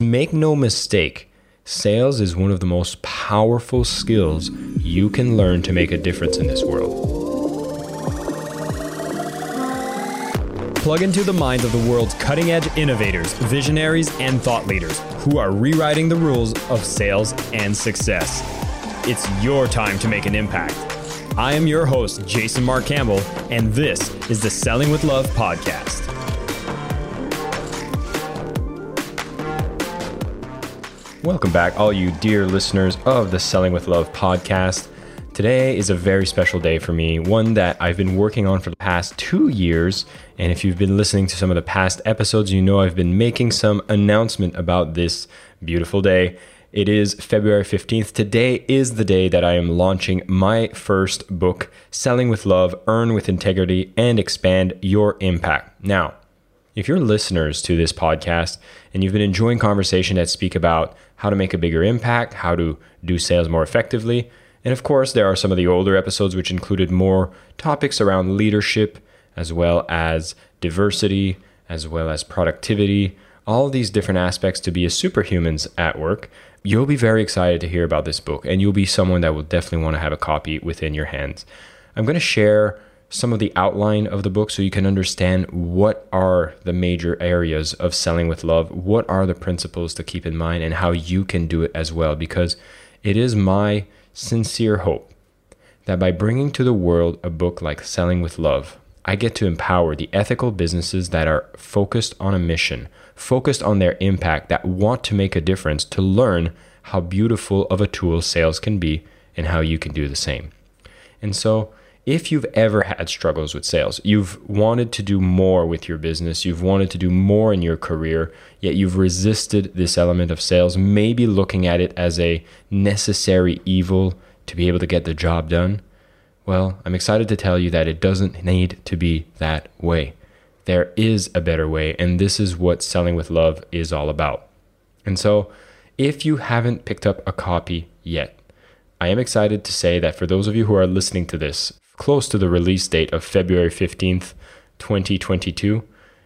Make no mistake, sales is one of the most powerful skills you can learn to make a difference in this world. Plug into the minds of the world's cutting edge innovators, visionaries, and thought leaders who are rewriting the rules of sales and success. It's your time to make an impact. I am your host, Jason Marc Campbell, and this is the Selling with Love podcast. Welcome back, all you dear listeners of the Selling with Love podcast. Today is a very special day for me, one that I've been working on for the past two years. And if you've been listening to some of the past episodes, you know I've been making some announcement about this beautiful day. It is February 15th. Today is the day that I am launching my first book, Selling with Love, Earn with Integrity, and Expand Your Impact. Now, if you're listeners to this podcast and you've been enjoying conversation that speak about how to make a bigger impact, how to do sales more effectively, and of course, there are some of the older episodes which included more topics around leadership, as well as diversity, as well as productivity, all these different aspects to be a superhumans at work. You'll be very excited to hear about this book, and you'll be someone that will definitely want to have a copy within your hands. I'm going to share some of the outline of the book so you can understand what are the major areas of selling with love, what are the principles to keep in mind, and how you can do it as well. Because it is my sincere hope that by bringing to the world a book like Selling with Love, I get to empower the ethical businesses that are focused on a mission, focused on their impact, that want to make a difference to learn how beautiful of a tool sales can be and how you can do the same. And so, if you've ever had struggles with sales, you've wanted to do more with your business, you've wanted to do more in your career, yet you've resisted this element of sales, maybe looking at it as a necessary evil to be able to get the job done, well, I'm excited to tell you that it doesn't need to be that way. There is a better way, and this is what Selling with Love is all about. And so, if you haven't picked up a copy yet, I am excited to say that for those of you who are listening to this close to the release date of February 15th, 2022,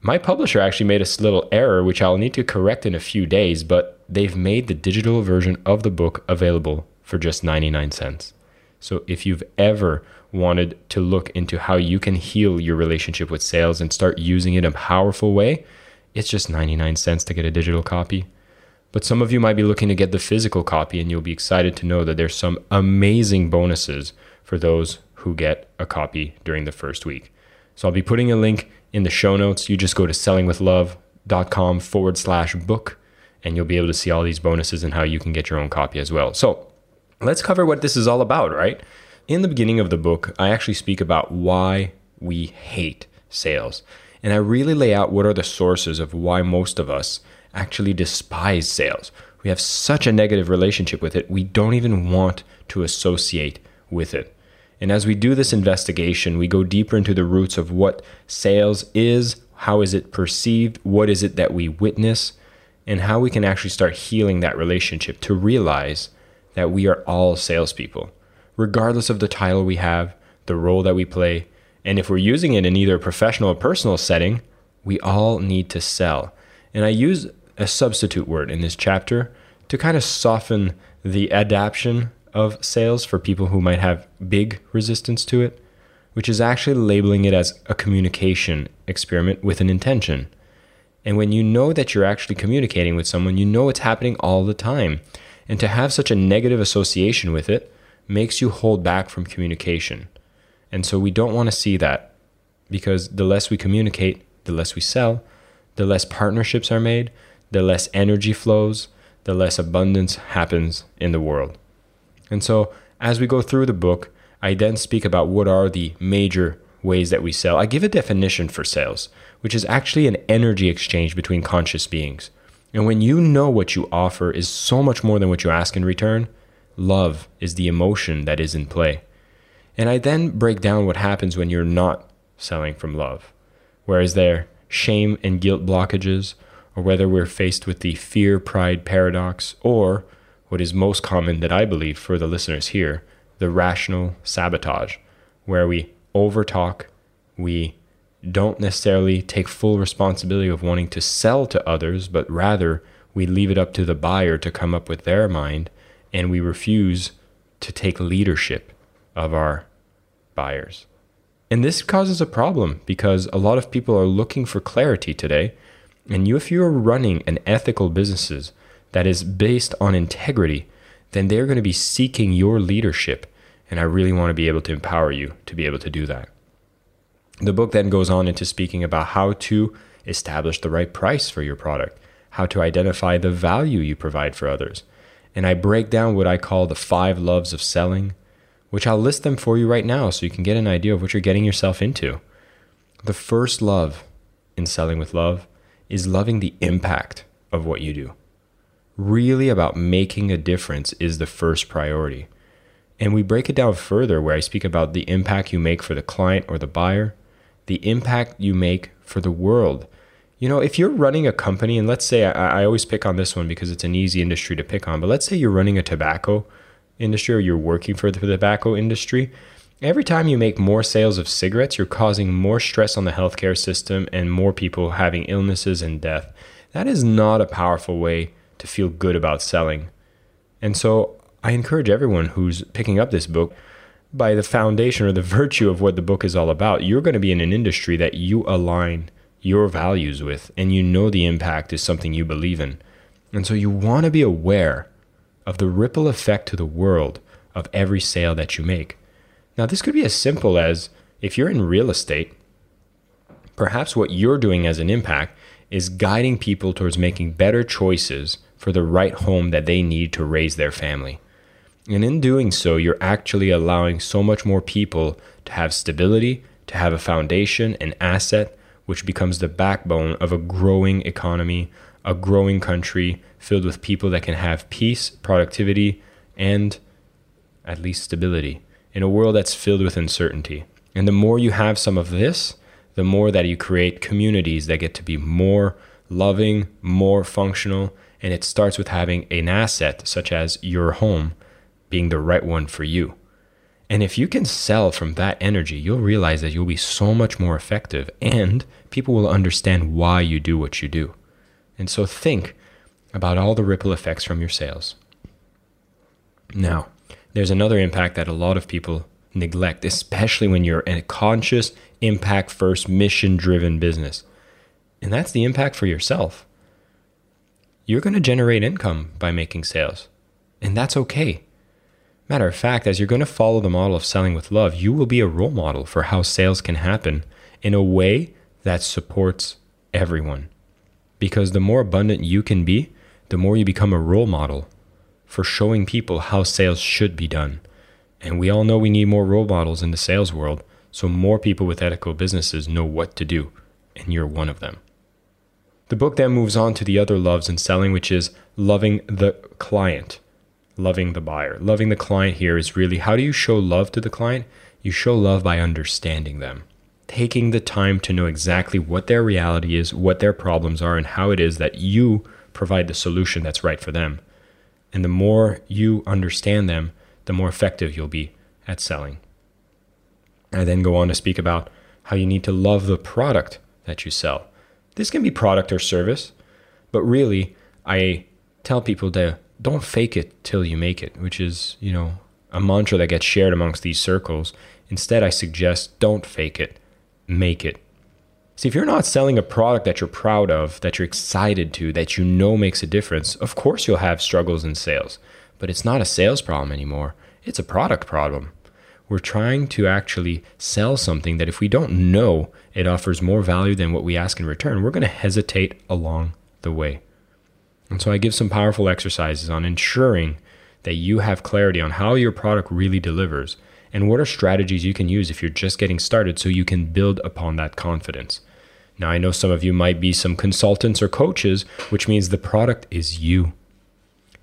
my publisher actually made a little error, which I'll need to correct in a few days, but they've made the digital version of the book available for just 99 cents. So if you've ever wanted to look into how you can heal your relationship with sales and start using it in a powerful way, it's just 99 cents to get a digital copy. But some of you might be looking to get the physical copy, and you'll be excited to know that there's some amazing bonuses for those who get a copy during the first week. So I'll be putting a link in the show notes. You just go to sellingwithlove.com forward slash book, and you'll be able to see all these bonuses and how you can get your own copy as well. So let's cover what this is all about, right? In the beginning of the book, I actually speak about why we hate sales. And I really lay out what are the sources of why most of us actually despise sales. We have such a negative relationship with it, we don't even want to associate with it. And as we do this investigation, we go deeper into the roots of what sales is, how is it perceived, what is it that we witness, and how we can actually start healing that relationship to realize that we are all salespeople, regardless of the title we have, the role that we play, and if we're using it in either a professional or personal setting, we all need to sell. And I use a substitute word in this chapter to kind of soften the adaptation of sales for people who might have big resistance to it, which is actually labeling it as a communication experiment with an intention. And when you know that you're actually communicating with someone, you know it's happening all the time. And to have such a negative association with it makes you hold back from communication. And so we don't want to see that because the less we communicate, the less we sell, the less partnerships are made, the less energy flows, the less abundance happens in the world. And so, as we go through the book, I then speak about what are the major ways that we sell. I give a definition for sales, which is actually an energy exchange between conscious beings. And when you know what you offer is so much more than what you ask in return, love is the emotion that is in play. And I then break down what happens when you're not selling from love. Whereas there shame and guilt blockages, or whether we're faced with the fear pride paradox, or what is most common that I believe for the listeners here the rational sabotage, where we overtalk, we don't necessarily take full responsibility of wanting to sell to others, but rather We leave it up to the buyer to come up with their mind, and we refuse to take leadership of our buyers. And this causes a problem because a lot of people are looking for clarity today. And you, if you're running an ethical businesses that is based on integrity, then they're going to be seeking your leadership. And I really want to be able to empower you to be able to do that. The book then goes on into speaking about how to establish the right price for your product, how to identify the value you provide for others. And I break down what I call the five loves of selling, which I'll list them for you right now so you can get an idea of what you're getting yourself into. The first love in selling with love is loving the impact of what you do. Really about making a difference is the first priority. And we break it down further where I speak about the impact you make for the client or the buyer, the impact you make for the world. You know, if you're running a company, and let's say I, I, always pick on this one because it's an easy industry to pick on, but let's say you're running a tobacco industry or you're working for the, for the tobacco industry. Every time you make more sales of cigarettes, you're causing more stress on the healthcare system and more people having illnesses and death. That is not a powerful way to feel good about selling. And so I encourage everyone who's picking up this book by the foundation or the virtue of what the book is all about, you're going to be in an industry that you align your values with and you know the impact is something you believe in. And so you want to be aware of the ripple effect to the world of every sale that you make. Now, this could be as simple as if you're in real estate, perhaps what you're doing as an impact is guiding people towards making better choices for the right home that they need to raise their family. And in doing so, you're actually allowing so much more people to have stability, to have a foundation, an asset, which becomes the backbone of a growing economy, a growing country filled with people that can have peace, productivity, and at least stability in a world that's filled with uncertainty. And the more you have some of this, the more that you create communities that get to be more loving, more functional, and it starts with having an asset such as your home being the right one for you. And if you can sell from that energy, you'll realize that you'll be so much more effective and people will understand why you do what you do. And so think about all the ripple effects from your sales. Now, there's another impact that a lot of people neglect, especially when you're in a conscious, impact first, mission driven business. And that's the impact for yourself. You're going to generate income by making sales, and that's okay. Matter of fact, as you're going to follow the model of selling with love, you will be a role model for how sales can happen in a way that supports everyone. Because the more abundant you can be, the more you become a role model for showing people how sales should be done. And we all know we need more role models in the sales world, so more people with ethical businesses know what to do, and you're one of them. The book then moves on to the other loves in selling, which is loving the client loving the buyer. Loving the client here is really how do you show love to the client? You show love by understanding them, taking the time to know exactly what their reality is, what their problems are, and how it is that you provide the solution that's right for them. And the more you understand them, the more effective you'll be at selling. I then go on to speak about how you need to love the product that you sell. This can be product or service, but really, I tell people to don't fake it till you make it, which is, you know, a mantra that gets shared amongst these circles. Instead, I suggest don't fake it, make it. See, if you're not selling a product that you're proud of, that you're excited to, that you know makes a difference, of course you'll have struggles in sales. But it's not a sales problem anymore, it's a product problem. We're trying to actually sell something that if we don't know it offers more value than what we ask in return, we're going to hesitate along the way. And so I give some powerful exercises on ensuring that you have clarity on how your product really delivers and what are strategies you can use if you're just getting started so you can build upon that confidence. Now, I know some of you might be some consultants or coaches, which means the product is you.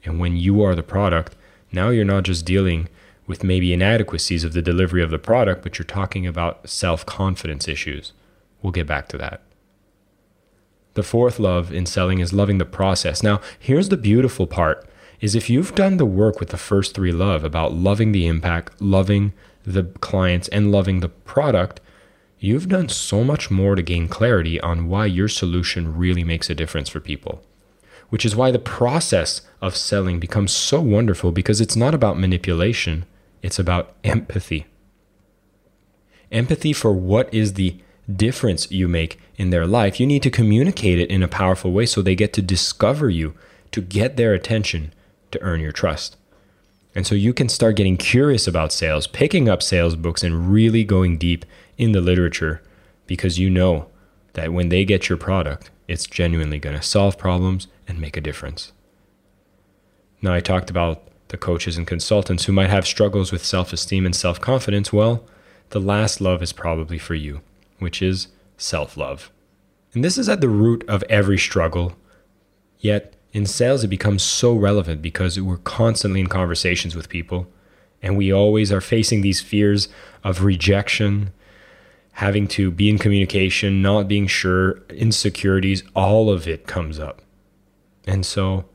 And when you are the product, now you're not just dealing with maybe inadequacies of the delivery of the product, but you're talking about self confidence issues. We'll get back to that. The fourth love in selling is loving the process. Now, here's the beautiful part is if you've done the work with the first three love about loving the impact, loving the clients and loving the product, you've done so much more to gain clarity on why your solution really makes a difference for people. which is why the process of selling becomes so wonderful because it's not about manipulation, it's about empathy. Empathy for what is the difference you make in their life. You need to communicate it in a powerful way so they get to discover you, to get their attention, to earn your trust. And so you can start getting curious about sales, picking up sales books, and really going deep in the literature because you know that when they get your product, it's genuinely going to solve problems and make a difference. Now, I talked about the coaches and consultants who might have struggles with self esteem and self confidence. Well, the last love is probably for you, which is self love. And this is at the root of every struggle. Yet, in sales, it becomes so relevant because we're constantly in conversations with people and we always are facing these fears of rejection, having to be in communication, not being sure, insecurities, all of it comes up. And so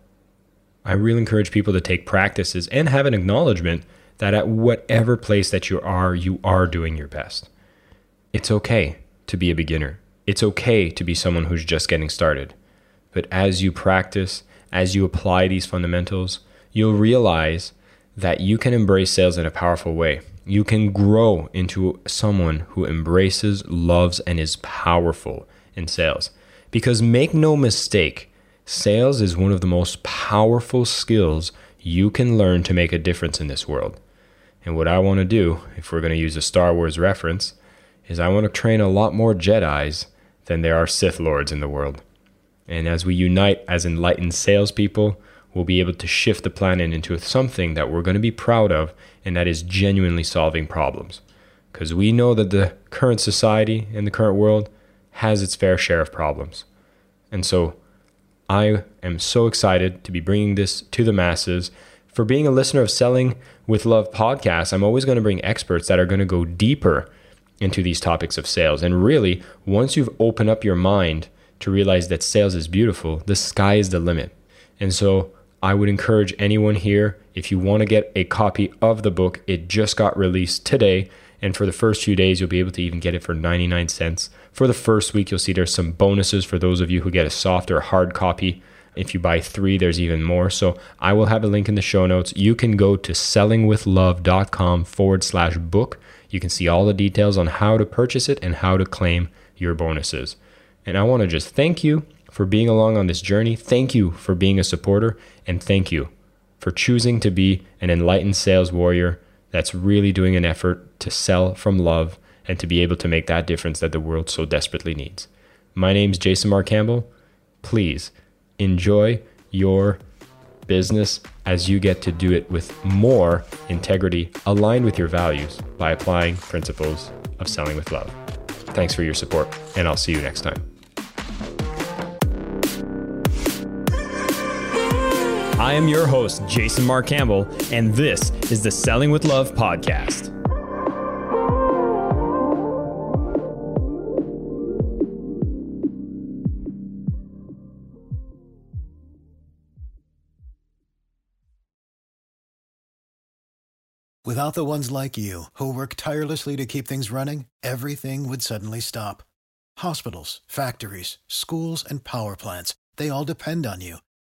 I really encourage people to take practices and have an acknowledgement that at whatever place that you are, you are doing your best. It's okay to be a beginner. It's okay to be someone who's just getting started. But as you practice, as you apply these fundamentals, you'll realize that you can embrace sales in a powerful way. You can grow into someone who embraces, loves, and is powerful in sales. Because make no mistake, sales is one of the most powerful skills you can learn to make a difference in this world. And what I want to do, if we're going to use a Star Wars reference, is I want to train a lot more Jedi's than there are Sith Lords in the world. And as we unite as enlightened salespeople, we'll be able to shift the planet into something that we're going to be proud of, and that is genuinely solving problems. Because we know that the current society and the current world has its fair share of problems. And so I am so excited to be bringing this to the masses. For being a listener of Selling with Love podcast, I'm always going to bring experts that are going to go deeper into these topics of sales. And really, once you've opened up your mind to realize that sales is beautiful, the sky is the limit. And so I would encourage anyone here, if you want to get a copy of the book, it just got released today. And for the first few days, you'll be able to even get it for 99 cents. For the first week, you'll see there's some bonuses for those of you who get a soft or hard copy. If you buy three, there's even more. So I will have a link in the show notes. You can go to sellingwithlove.com forward slash book. You can see all the details on how to purchase it and how to claim your bonuses. And I want to just thank you for being along on this journey. Thank you for being a supporter. And thank you for choosing to be an enlightened sales warrior that's really doing an effort to sell from love and to be able to make that difference that the world so desperately needs. My name is Jason Marc Campbell. Please enjoy your business as you get to do it with more integrity aligned with your values by applying principles of selling with love. Thanks for your support, and I'll see you next time. I am your host, Jason Marc Campbell, and this is the Selling with Love podcast. Without the ones like you, who work tirelessly to keep things running, everything would suddenly stop. Hospitals, factories, schools, and power plants, they all depend on you.